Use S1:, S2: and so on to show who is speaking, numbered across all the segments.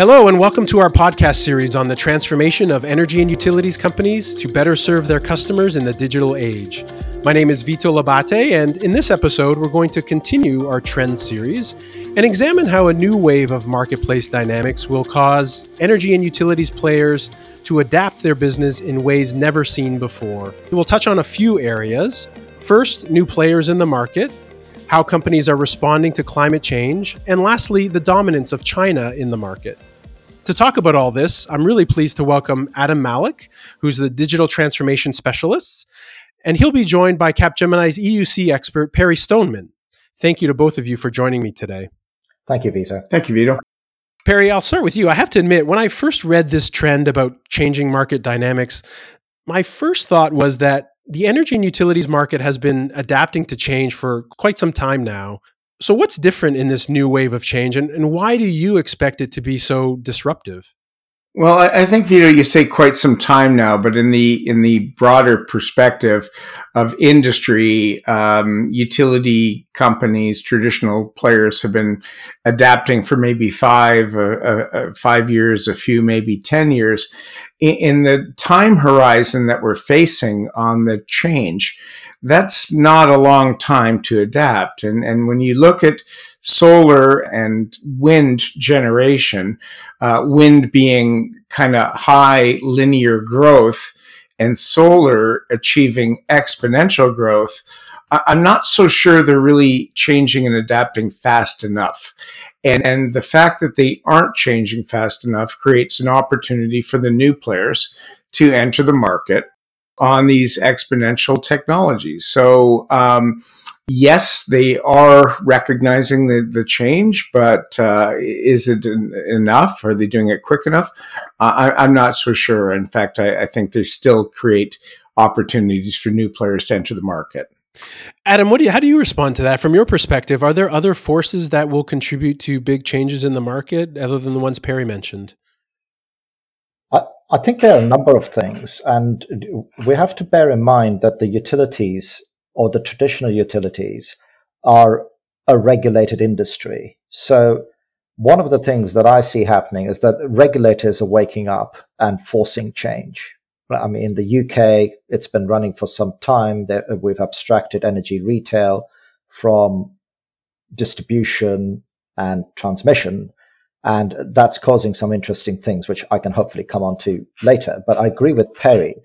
S1: Hello, and welcome to our podcast series on the transformation of energy and utilities companies to better serve their customers in the digital age. My name is Vito Labate, and in this episode, we're going to continue our Trends series and examine how a new wave of marketplace dynamics will cause energy and utilities players to adapt their business in ways never seen before. We'll touch on a few areas. First, new players in the market, how companies are responding to climate change, and lastly, the dominance of China in the market. To talk about all this, I'm really pleased to welcome Adam Malik, who's the digital transformation specialist, and he'll be joined by Capgemini's EUC expert, Perry Stoneman. Thank you to both of you for joining me today.
S2: Thank you, Vito.
S3: Thank you, Vito.
S1: Perry, I'll start with you. I have to admit, when I first read this trend about changing market dynamics, my first thought was that the energy and utilities market has been adapting to change for quite some time now. So, what's different in this new wave of change, and, and why do you expect it to be so disruptive?
S3: Well, I, I think you know you say quite some time now, but in the in the broader perspective of industry, um, utility companies, traditional players have been adapting for maybe five uh, uh, uh five years, a few maybe ten years. In, in the time horizon that we're facing on the change, that's not a long time to adapt. And, and when you look at solar and wind generation, uh, wind being kind of high linear growth and solar achieving exponential growth, I'm not so sure they're really changing and adapting fast enough. And, and the fact that they aren't changing fast enough creates an opportunity for the new players to enter the market on these exponential technologies. So, um, yes, they are recognizing the, the change, but uh, is it enough? Are they doing it quick enough? I, am not so sure. In fact, I, I think they still create opportunities for new players to enter the market.
S1: Adam, what do you, how do you respond to that from your perspective? Are there other forces that will contribute to big changes in the market other than the ones Perry mentioned?
S2: I think there are a number of things, and we have to bear in mind that the utilities or the traditional utilities are a regulated industry. So, one of the things that I see happening is that regulators are waking up and forcing change. I mean, in the UK, it's been running for some time. We've abstracted energy retail from distribution and transmission and that's causing some interesting things, which I can hopefully come on to later. But I agree with Perry.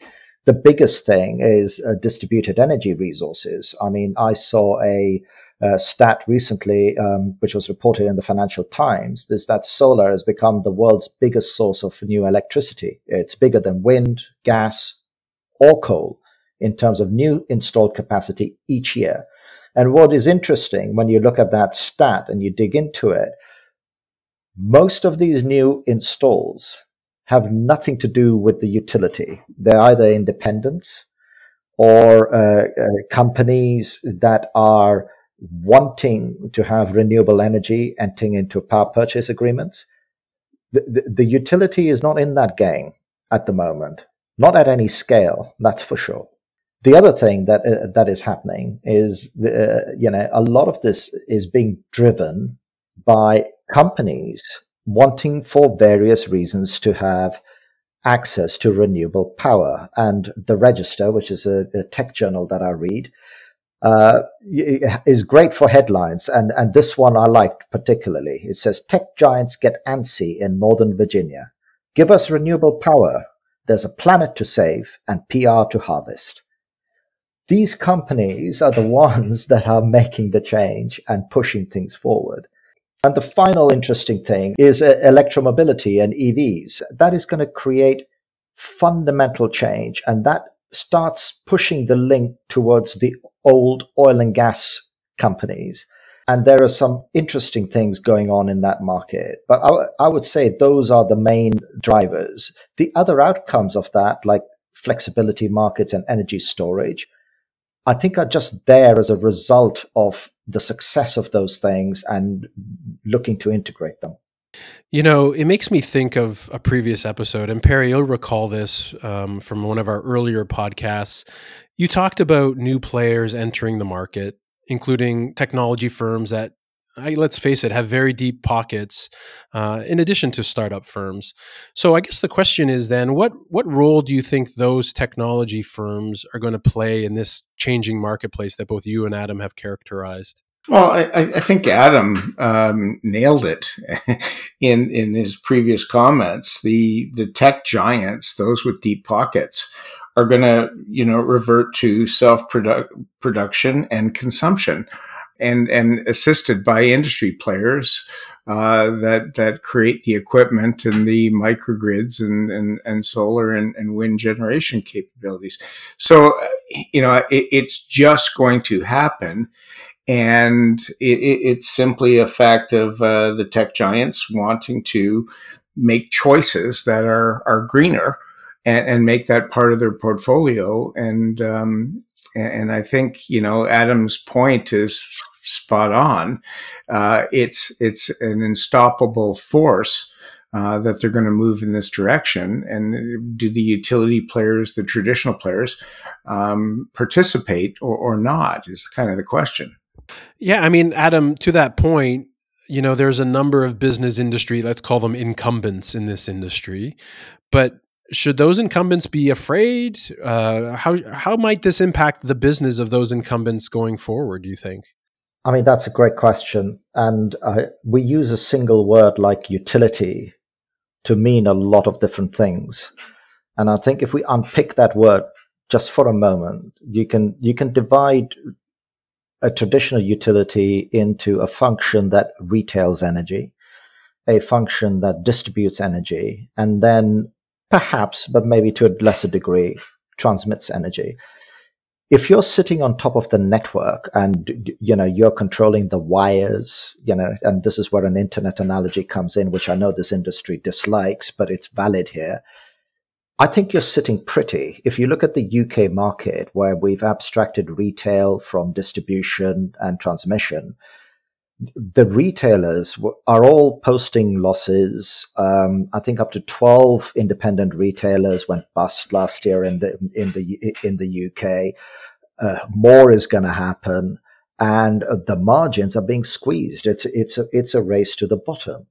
S2: The biggest thing is uh, distributed energy resources. I mean, I saw a, a stat recently, um, which was reported in the Financial Times, is that solar has become the world's biggest source of new electricity. It's bigger than wind, gas, or coal in terms of new installed capacity each year. And what is interesting when you look at that stat and you dig into it most of these new installs have nothing to do with the utility. They're either independents or uh, uh, companies that are wanting to have renewable energy entering into power purchase agreements. The, the, the, utility is not in that game at the moment, not at any scale, that's for sure. The other thing that uh, that is happening is, uh, you know, a lot of this is being driven by companies wanting for various reasons to have access to renewable power. And the Register, which is a, a tech journal that I read, uh, is great for headlines. And, and this one I liked particularly. It says tech giants get antsy in Northern Virginia. Give us renewable power. There's a planet to save and PR to harvest. These companies are the ones that are making the change and pushing things forward. And the final interesting thing is uh, electromobility and EVs. That is going to create fundamental change. And that starts pushing the link towards the old oil and gas companies. And there are some interesting things going on in that market. But I, I would say those are the main drivers. The other outcomes of that, like flexibility markets and energy storage, I think are just there as a result of the success of those things and looking to integrate them.
S1: You know, it makes me think of a previous episode, and Perry, you'll recall this um, from one of our earlier podcasts. You talked about new players entering the market, including technology firms that let's face it, have very deep pockets, uh, in addition to startup firms. So I guess the question is then, what what role do you think those technology firms are going to play in this changing marketplace that both you and Adam have characterized?
S3: Well, I, I think Adam um, nailed it in in his previous comments. The the tech giants, those with deep pockets, are going to you know revert to self production and consumption, and and assisted by industry players uh, that that create the equipment and the microgrids and and, and solar and, and wind generation capabilities. So you know it, it's just going to happen and it, it's simply a fact of uh, the tech giants wanting to make choices that are are greener and, and make that part of their portfolio. And um, and I think you know Adam's point is spot on. Uh, it's it's an unstoppable force. Uh, that they're going to move in this direction. And do the utility players, the traditional players, um, participate or, or not? Is kind of the question.
S1: Yeah, I mean, Adam, to that point, you know, there's a number of business industry, let's call them incumbents in this industry. But should those incumbents be afraid? Uh, how how might this impact the business of those incumbents going forward? Do you think?
S2: I mean, that's a great question, and uh, we use a single word like utility to mean a lot of different things. And I think if we unpick that word just for a moment, you can you can divide a traditional utility into a function that retails energy, a function that distributes energy, and then perhaps, but maybe to a lesser degree, transmits energy. If you're sitting on top of the network and you know you're controlling the wires, you know, and this is where an internet analogy comes in, which I know this industry dislikes, but it's valid here I think you're sitting pretty. If you look at the UK market, where we've abstracted retail from distribution and transmission, the retailers are all posting losses. Um, I think up to twelve independent retailers went bust last year in the in the in the UK. Uh, more is going to happen, and the margins are being squeezed. It's it's a, it's a race to the bottom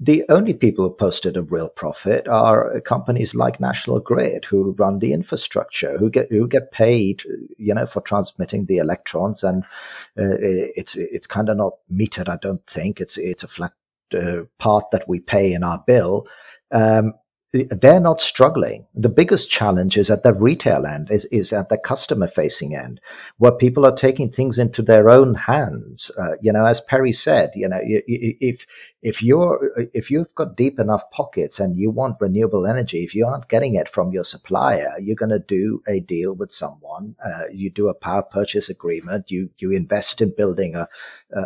S2: the only people who posted a real profit are companies like National Grid, who run the infrastructure, who get who get paid, you know, for transmitting the electrons, and uh, it's it's kind of not metered. I don't think it's it's a flat uh, part that we pay in our bill. Um, they're not struggling. The biggest challenge is at the retail end, is, is at the customer facing end, where people are taking things into their own hands. Uh, you know, as Perry said, you know, if if you're if you've got deep enough pockets and you want renewable energy, if you aren't getting it from your supplier, you're going to do a deal with someone. Uh, you do a power purchase agreement. You you invest in building a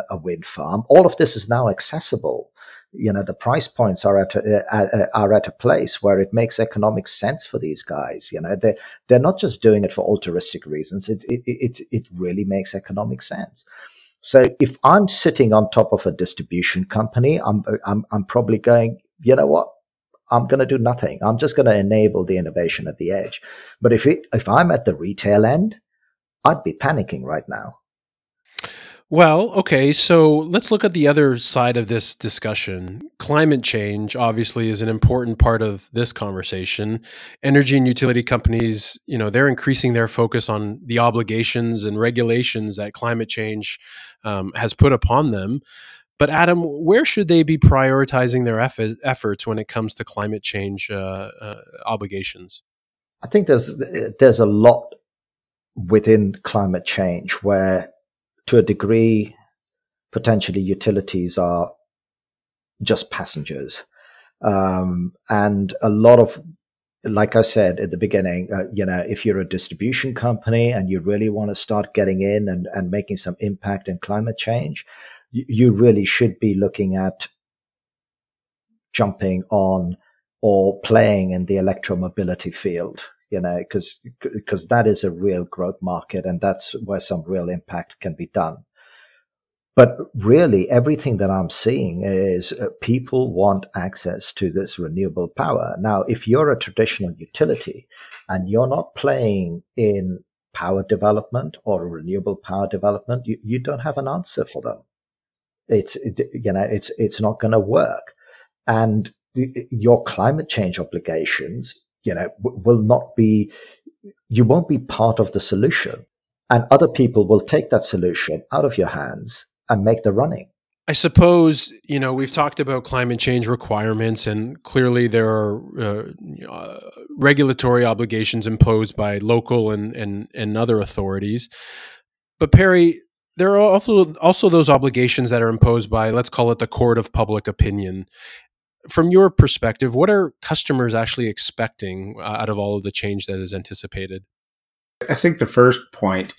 S2: a wind farm. All of this is now accessible you know the price points are at a, are at a place where it makes economic sense for these guys you know. They they're not just doing it for altruistic reasons. It it it, it really makes economic sense. So if i'm sitting on top of a distribution company i'm i'm, I'm probably going you know what? I'm going to do nothing. I'm just going to enable the innovation at the edge. But if it, if i'm at the retail end i'd be panicking right now
S1: well, okay, so let's look at the other side of this discussion. Climate change obviously is an important part of this conversation. Energy and utility companies, you know, they're increasing their focus on the obligations and regulations that climate change um, has put upon them. But Adam, where should they be prioritizing their effort, efforts when it comes to climate change uh, uh, obligations?
S2: I think there's there's a lot within climate change where to a degree, potentially utilities are just passengers. Um, and a lot of, like I said at the beginning, uh, you know, if you're a distribution company and you really want to start getting in and, and making some impact in climate change, you, you really should be looking at jumping on or playing in the electromobility field you know, because because that is a real growth market, and that's where some real impact can be done. But really, everything that I'm seeing is uh, people want access to this renewable power. Now, if you're a traditional utility and you're not playing in power development or renewable power development, you, you don't have an answer for them. It's you know it's it's not going to work, and your climate change obligations, you know, will not be. You won't be part of the solution, and other people will take that solution out of your hands and make the running.
S1: I suppose you know we've talked about climate change requirements, and clearly there are uh, uh, regulatory obligations imposed by local and and and other authorities. But Perry, there are also also those obligations that are imposed by let's call it the court of public opinion. From your perspective, what are customers actually expecting uh, out of all of the change that is anticipated?
S3: I think the first point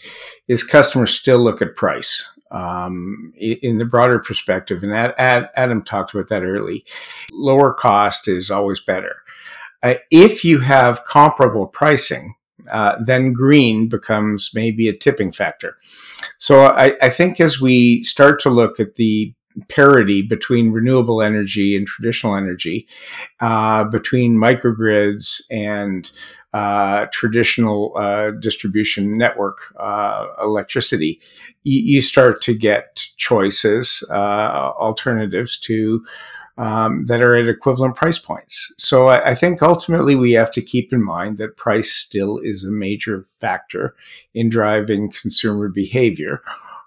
S3: is customers still look at price um, in the broader perspective, and Adam talked about that early. Lower cost is always better. Uh, if you have comparable pricing, uh, then green becomes maybe a tipping factor. So I, I think as we start to look at the parity between renewable energy and traditional energy, uh, between microgrids and uh, traditional uh, distribution network uh, electricity, you, you, start to get choices, uh, alternatives to um, that are at equivalent price points. So I, I, think ultimately we have to keep in mind that price still is a major factor in driving consumer behavior.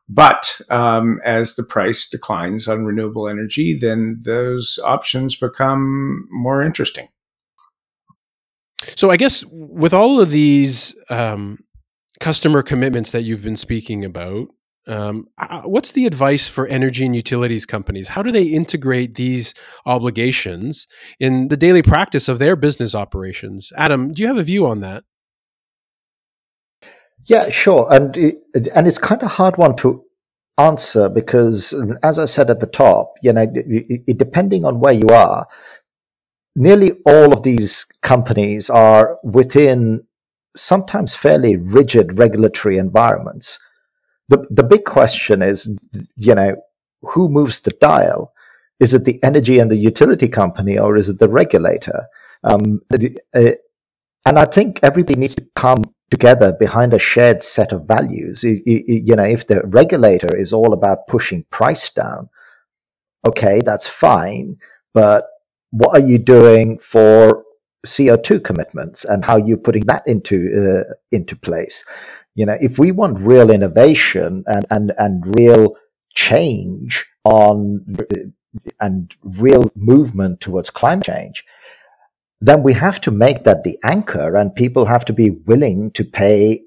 S3: But um, as the price declines on renewable energy, then those options become more interesting.
S1: So I guess with all of these um, customer commitments that you've been speaking about, um, what's the advice for energy and utilities companies? How do they integrate these obligations in the daily practice of their business operations? Adam, do you have a view on that?
S2: Yeah, sure, and it, and it's kind of hard one to answer because, as I said at the top, you know, it, it, depending on where you are, nearly all of these companies are within sometimes fairly rigid regulatory environments. The, the big question is, you know, who moves the dial? Is it the energy and the utility company or is it the regulator? Um, uh, and I think everybody needs to come together behind a shared set of values. You, you, you know, if the regulator is all about pushing price down, okay, that's fine. But what are you doing for CO2 commitments and how you're putting that into uh, into place. You know, if we want real innovation and and and real change on and real movement towards climate change, then we have to make that the anchor, and people have to be willing to pay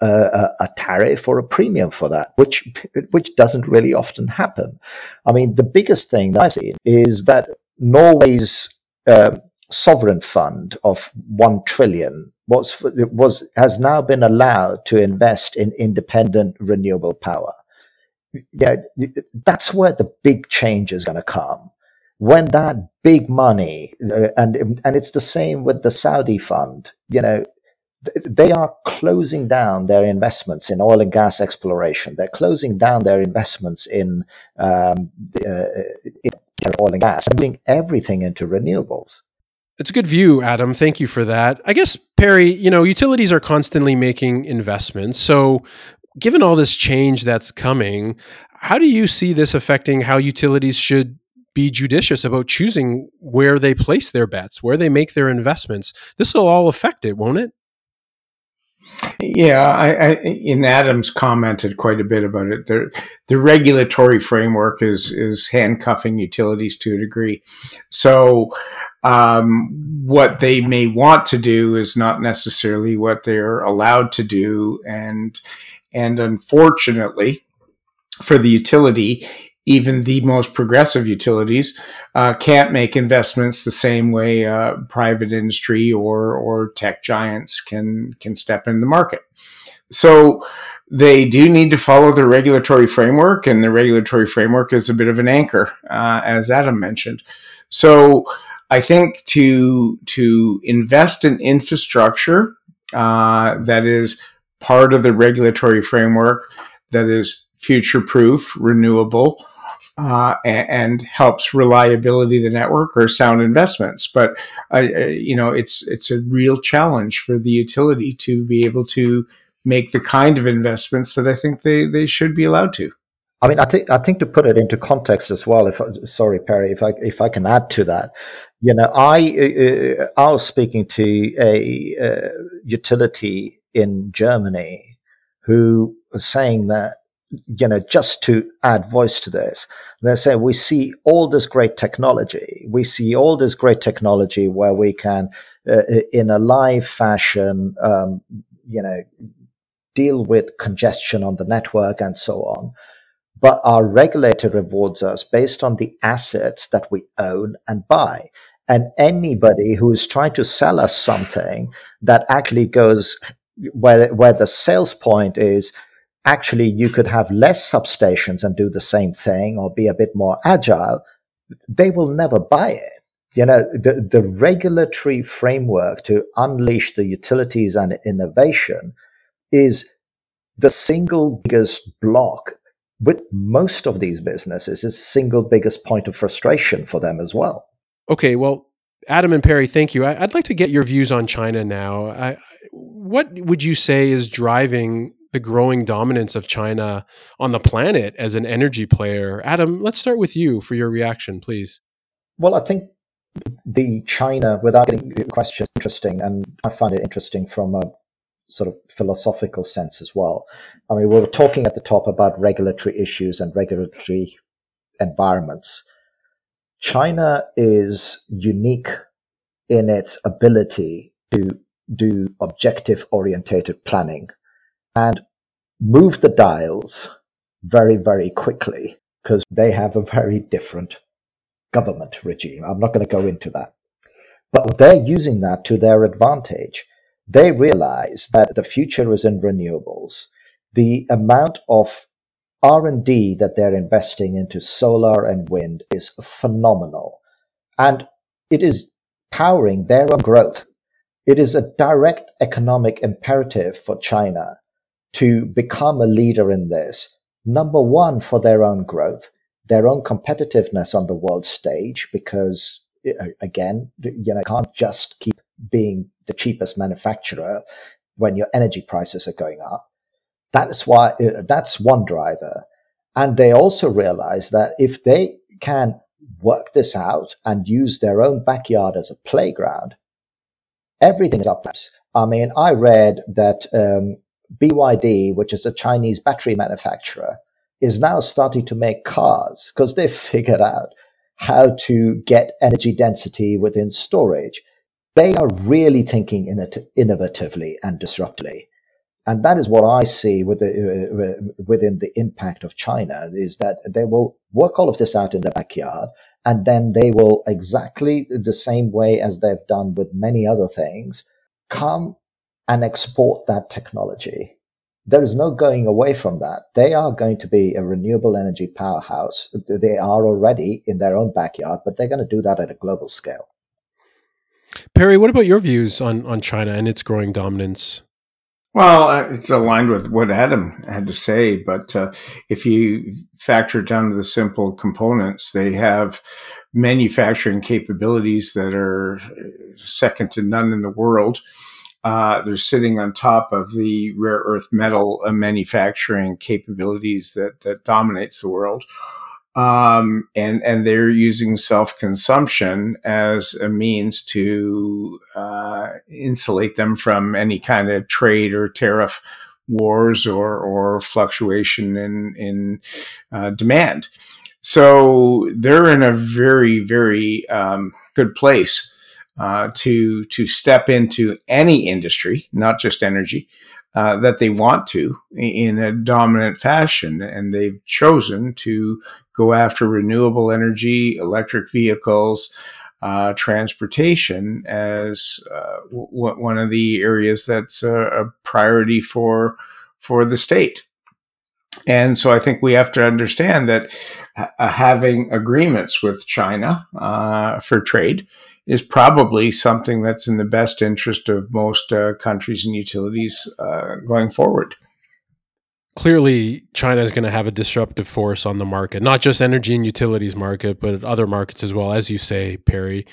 S2: a, a, tariff or a premium for that, which which doesn't really often happen. I mean, the biggest thing that I've seen is that Norway's uh, sovereign fund of one trillion was was has now been allowed to invest in independent renewable power. Yeah, that's where the big change is going to come. When that big money, uh, and and it's the same with the Saudi fund. You know, they are closing down their investments in oil and gas exploration. They're closing down their investments in, um, uh, in oil and gas and bring everything into renewables.
S1: It's a good view, Adam. Thank you for that. I guess, Perry, you know, utilities are constantly making investments. So, given all this change that's coming, how do you see this affecting how utilities should be judicious about choosing where they place their bets, where they make their investments? This will all affect it, won't it?
S3: Yeah, I, I, in Adams commented quite a bit about it. The, the regulatory framework is is handcuffing utilities to a degree. So, um, what they may want to do is not necessarily what they're allowed to do, and and unfortunately, for the utility, even the most progressive utilities uh, can't make investments the same way uh, private industry or or tech giants can can step in the market. So they do need to follow the regulatory framework, and the regulatory framework is a bit of an anchor, uh, as Adam mentioned. So I think to to invest in infrastructure uh, that is part of the regulatory framework that is future proof, renewable, uh, and, helps reliability of the network or sound investments. But uh, you know, it's it's a real challenge for the utility to be able to make the kind of investments that I think they they should be allowed to.
S2: I mean, I think I think to put it into context as well. If sorry, Perry, if I if I can add to that, you know, I uh, I was speaking to a uh, utility in Germany who was saying that you know just to add voice to this, they say we see all this great technology, we see all this great technology where we can, uh, in a live fashion, um, you know, deal with congestion on the network and so on. But our regulator rewards us based on the assets that we own and buy. And anybody who is trying to sell us something that actually goes where, where the sales point is actually you could have less substations and do the same thing or be a bit more agile, they will never buy it. You know, the, the regulatory framework to unleash the utilities and innovation is the single biggest block with most of these businesses is single biggest point of frustration for them as well.
S1: Okay, well, Adam and Perry, thank you. I, would like to get your views on China now. I, what would you say is driving the growing dominance of China on the planet as an energy player? Adam, let's start with you for your reaction, please.
S2: Well, I think the China, without getting questions, interesting, and I find it interesting from a sort of philosophical sense as well. I mean, we were talking at the top about regulatory issues and regulatory environments. China is unique in its ability to do objective orientated planning and move the dials very, very quickly because they have a very different government regime. I'm not going to go into that. But they're using that to their advantage they realize that the future is in renewables. The amount of R&D that they're investing into solar and wind is phenomenal. And it is powering their own growth. It is a direct economic imperative for China to become a leader in this. Number one, for their own growth, their own competitiveness on the world stage, because again, you know, can't just keep being the cheapest manufacturer when your energy prices are going up. That's why uh, that's one driver. And they also realize that if they can work this out and use their own backyard as a playground, everything is up. I mean, I read that um, BYD, which is a Chinese battery manufacturer, is now starting to make cars because they've figured out how to get energy density within storage they are really thinking innovatively and disruptively. And that is what I see with the, uh, within the impact of China is that they will work all of this out in their backyard and then they will exactly the same way as they've done with many other things come and export that technology. There is no going away from that. They are going to be a renewable energy powerhouse. They are already in their own backyard, but they're going to do that at a global scale.
S1: Perry, what about your views on, on China and its growing dominance?
S3: Well, uh, it's aligned with what Adam had to say, but uh, if you factor down to the simple components, they have manufacturing capabilities that are second to none in the world. Uh, they're sitting on top of the rare earth metal uh, manufacturing capabilities that, that dominates the world um, and and they're using self consumption as a means to uh, insulate them from any kind of trade or tariff wars or or fluctuation in in uh, demand. So they're in a very very um, good place uh, to to step into any industry, not just energy, uh, that they want to in a dominant fashion. And they've chosen to go after renewable energy, electric vehicles, uh, transportation as uh, w- one of the areas that's a, a, priority for for the state. And so I think we have to understand that having agreements with China uh, for trade is probably something that's in the best interest of most uh, countries and utilities uh, going forward.
S1: clearly China is going to have a disruptive force on the market, not just energy and utilities market, but other markets as well, as you say, Perry.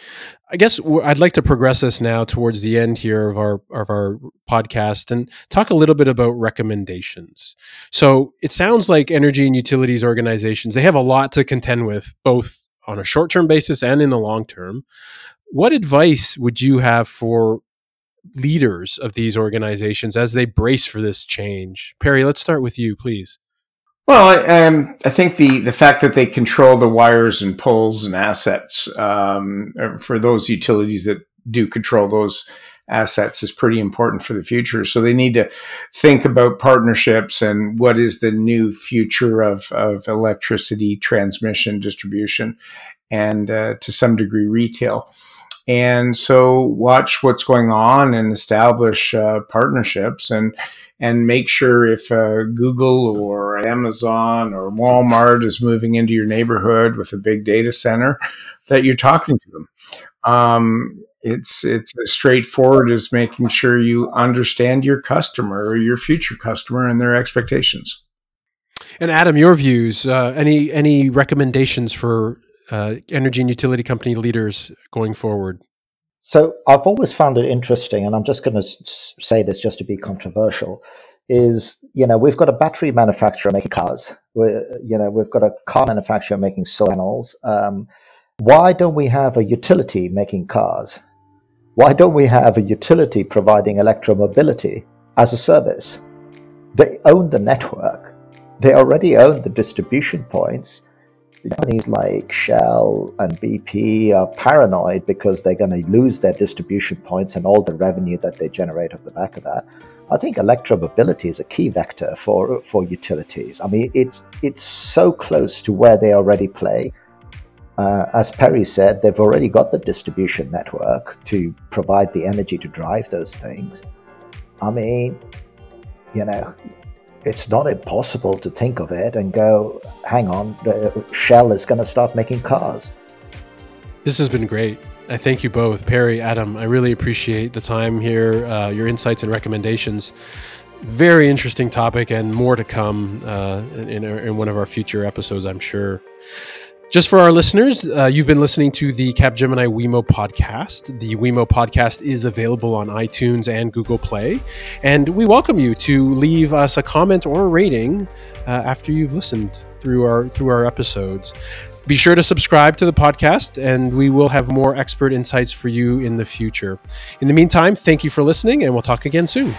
S1: I guess I'd like to progress us now towards the end here of our of our podcast and talk a little bit about recommendations. So it sounds like energy and utilities organizations they have a lot to contend with, both on a short term basis and in the long term. What advice would you have for leaders of these organizations as they brace for this change? Perry, let's start with you, please.
S3: Well, I, um, I think the, the fact that they control the wires and poles and assets um, uh, for those utilities that do control those assets is pretty important for the future. So they need to think about partnerships and what is the new future of, of electricity transmission, distribution, and uh, to some degree retail. And so watch what's going on and establish uh, partnerships and and make sure if uh, Google or Amazon or Walmart is moving into your neighborhood with a big data center that you're talking to them. Um, it's it's as straightforward as making sure you understand your customer or your future customer and their expectations.
S1: And Adam, your views. Uh, any any recommendations for uh, energy and utility company leaders going forward?
S2: So I've always found it interesting, and I'm just going to say this just to be controversial. Is you know we've got a battery manufacturer making cars, We're, you know we've got a car manufacturer making solar panels. Um, why don't we have a utility making cars? Why don't we have a utility providing electromobility as a service? They own the network. They already own the distribution points companies like Shell and BP are paranoid because they're going to lose their distribution points and all the revenue that they generate off the back of that. I think electromobility is a key vector for for utilities. I mean, it's it's so close to where they already play. Uh, as Perry said, they've already got the distribution network to provide the energy to drive those things. I mean, you know, it's not impossible to think of it and go, hang on, Shell is going to start making cars.
S1: This has been great. I thank you both, Perry, Adam. I really appreciate the time here, uh, your insights and recommendations. Very interesting topic, and more to come uh, in, in one of our future episodes, I'm sure. Just for our listeners, uh, you've been listening to the Capgemini Wemo podcast. The Wemo podcast is available on iTunes and Google Play, and we welcome you to leave us a comment or a rating uh, after you've listened through our through our episodes. Be sure to subscribe to the podcast, and we will have more expert insights for you in the future. In the meantime, thank you for listening, and we'll talk again soon.